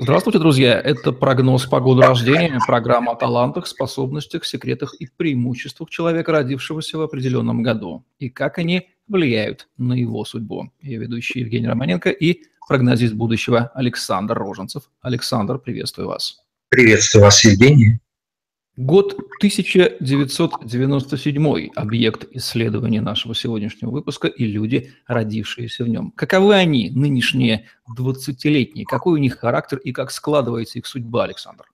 Здравствуйте, друзья! Это прогноз погоды рождения, программа о талантах, способностях, секретах и преимуществах человека, родившегося в определенном году, и как они влияют на его судьбу. Я ведущий Евгений Романенко и прогнозист будущего Александр Роженцев. Александр, приветствую вас. Приветствую вас, Евгений. Год 1997 – объект исследования нашего сегодняшнего выпуска и люди, родившиеся в нем. Каковы они, нынешние 20-летние? Какой у них характер и как складывается их судьба, Александр?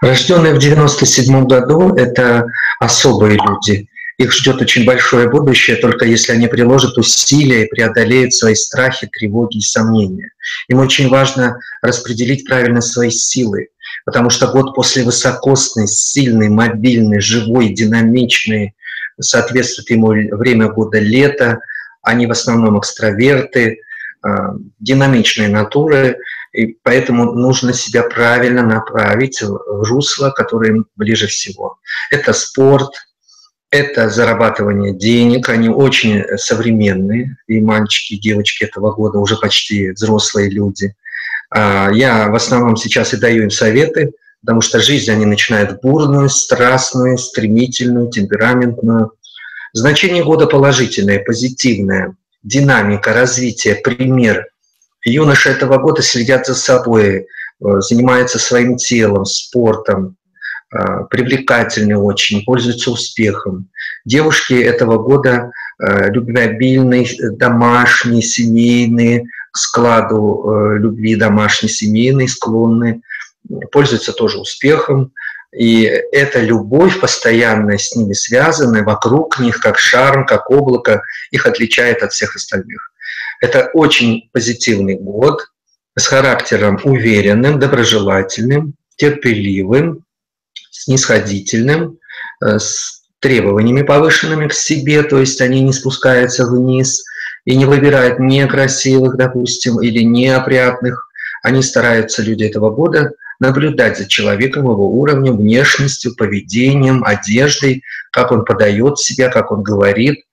Рожденные в 97 году – это особые люди. Их ждет очень большое будущее, только если они приложат усилия и преодолеют свои страхи, тревоги и сомнения. Им очень важно распределить правильно свои силы, потому что год после высокосный, сильный, мобильный, живой, динамичный, соответствует ему время года лета, они в основном экстраверты, а, динамичные натуры, и поэтому нужно себя правильно направить в русло, которое им ближе всего. Это спорт, это зарабатывание денег, они очень современные, и мальчики, и девочки этого года уже почти взрослые люди. А, я в основном сейчас и даю им советы, потому что жизнь они начинают бурную, страстную, стремительную, темпераментную. Значение года положительное, позитивное, динамика, развитие, пример. Юноши этого года следят за собой, э, занимаются своим телом, спортом, э, привлекательны очень, пользуются успехом. Девушки этого года э, любвеобильные, домашние, семейные, к складу э, любви домашней, семейной склонны, пользуются тоже успехом. И эта любовь постоянная с ними связанная, вокруг них, как шарм, как облако, их отличает от всех остальных. Это очень позитивный год с характером уверенным, доброжелательным, терпеливым, снисходительным, э, с требованиями повышенными к себе, то есть они не спускаются вниз – и не выбирают некрасивых, допустим, или неопрятных. Они стараются, люди этого года, наблюдать за человеком, его уровнем, внешностью, поведением, одеждой, как он подает себя, как он говорит.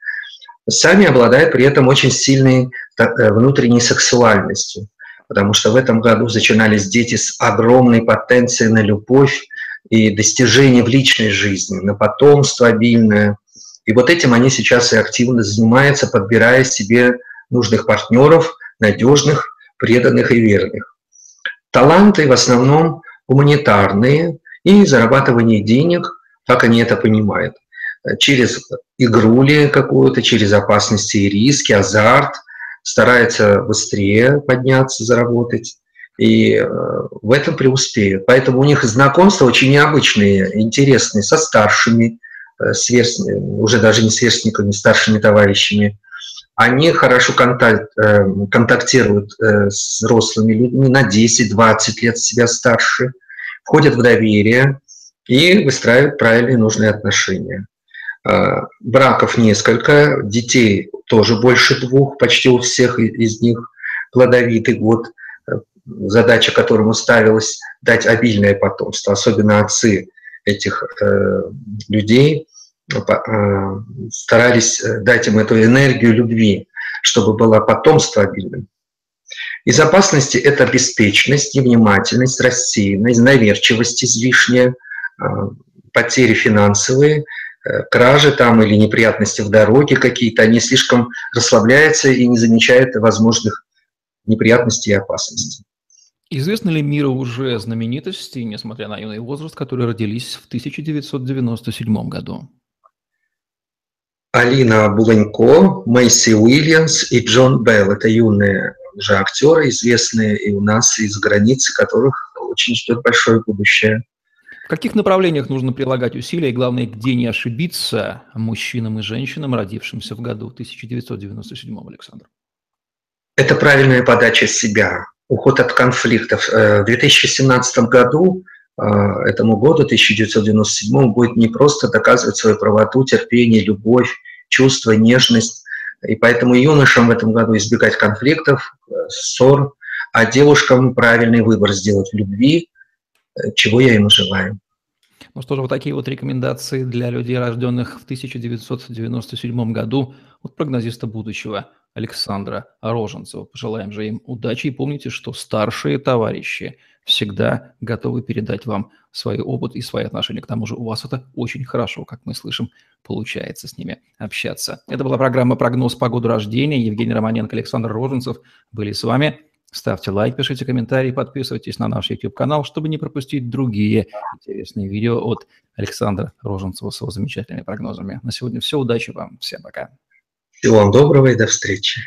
Сами обладают при этом очень сильной э, внутренней сексуальностью, потому что в этом году начинались дети с огромной потенцией на любовь и достижение в личной жизни, на потомство обильное – и вот этим они сейчас и активно занимаются, подбирая себе нужных партнеров, надежных, преданных и верных. Таланты в основном гуманитарные и зарабатывание денег, как они это понимают. Через игру ли какую-то, через опасности и риски, азарт, стараются быстрее подняться, заработать и э, в этом преуспеют. Поэтому у них знакомства очень необычные, интересные, со старшими, Э, сверстниками, уже даже не сверстниками, старшими товарищами, они хорошо э, контактируют с взрослыми людьми на 10-20 лет себя старше, входят в доверие и выстраивают правильные нужные отношения. Браков несколько, детей тоже больше двух, почти у всех из них плодовитый год. Задача которому ставилась дать обильное потомство, особенно отцы этих людей Э, старались э, дать им эту энергию любви, чтобы было потомство обильным. Из опасности это беспечность, невнимательность, рассеянность, наверчивость излишняя, э, потери финансовые, кражи там или неприятности в дороге какие-то, они слишком расслабляются и не замечают возможных неприятностей и опасностей. Известны ли миру уже знаменитости, несмотря на юный возраст, которые родились в 1997 году? Алина Буланько, Мэйси Уильямс и Джон Белл. Это юные уже актеры, известные и у нас, и за границей, которых очень ждет большое будущее. В каких направлениях нужно прилагать усилия и, главное, где не ошибиться мужчинам и женщинам, родившимся в году 1997, Александр? Это правильная подача себя, уход от конфликтов. Э, в 2017 году а, этому году, 1997, будет не просто доказывать свою правоту, терпение, любовь, чувство, нежность. И поэтому юношам в этом году избегать конфликтов, ссор, а девушкам правильный выбор сделать в любви, э, чего я им желаю. Ну что же, вот такие вот рекомендации для людей, рожденных в 1997 году от прогнозиста будущего Александра Роженцева. Пожелаем же им удачи и помните, что старшие товарищи всегда готовы передать вам свой опыт и свои отношения. К тому же у вас это очень хорошо, как мы слышим, получается с ними общаться. Это была программа «Прогноз погоды рождения». Евгений Романенко, Александр Роженцев были с вами. Ставьте лайк, пишите комментарии, подписывайтесь на наш YouTube-канал, чтобы не пропустить другие интересные видео от Александра Роженцева с его замечательными прогнозами. На сегодня все. Удачи вам. Всем пока. Всего вам доброго и до встречи.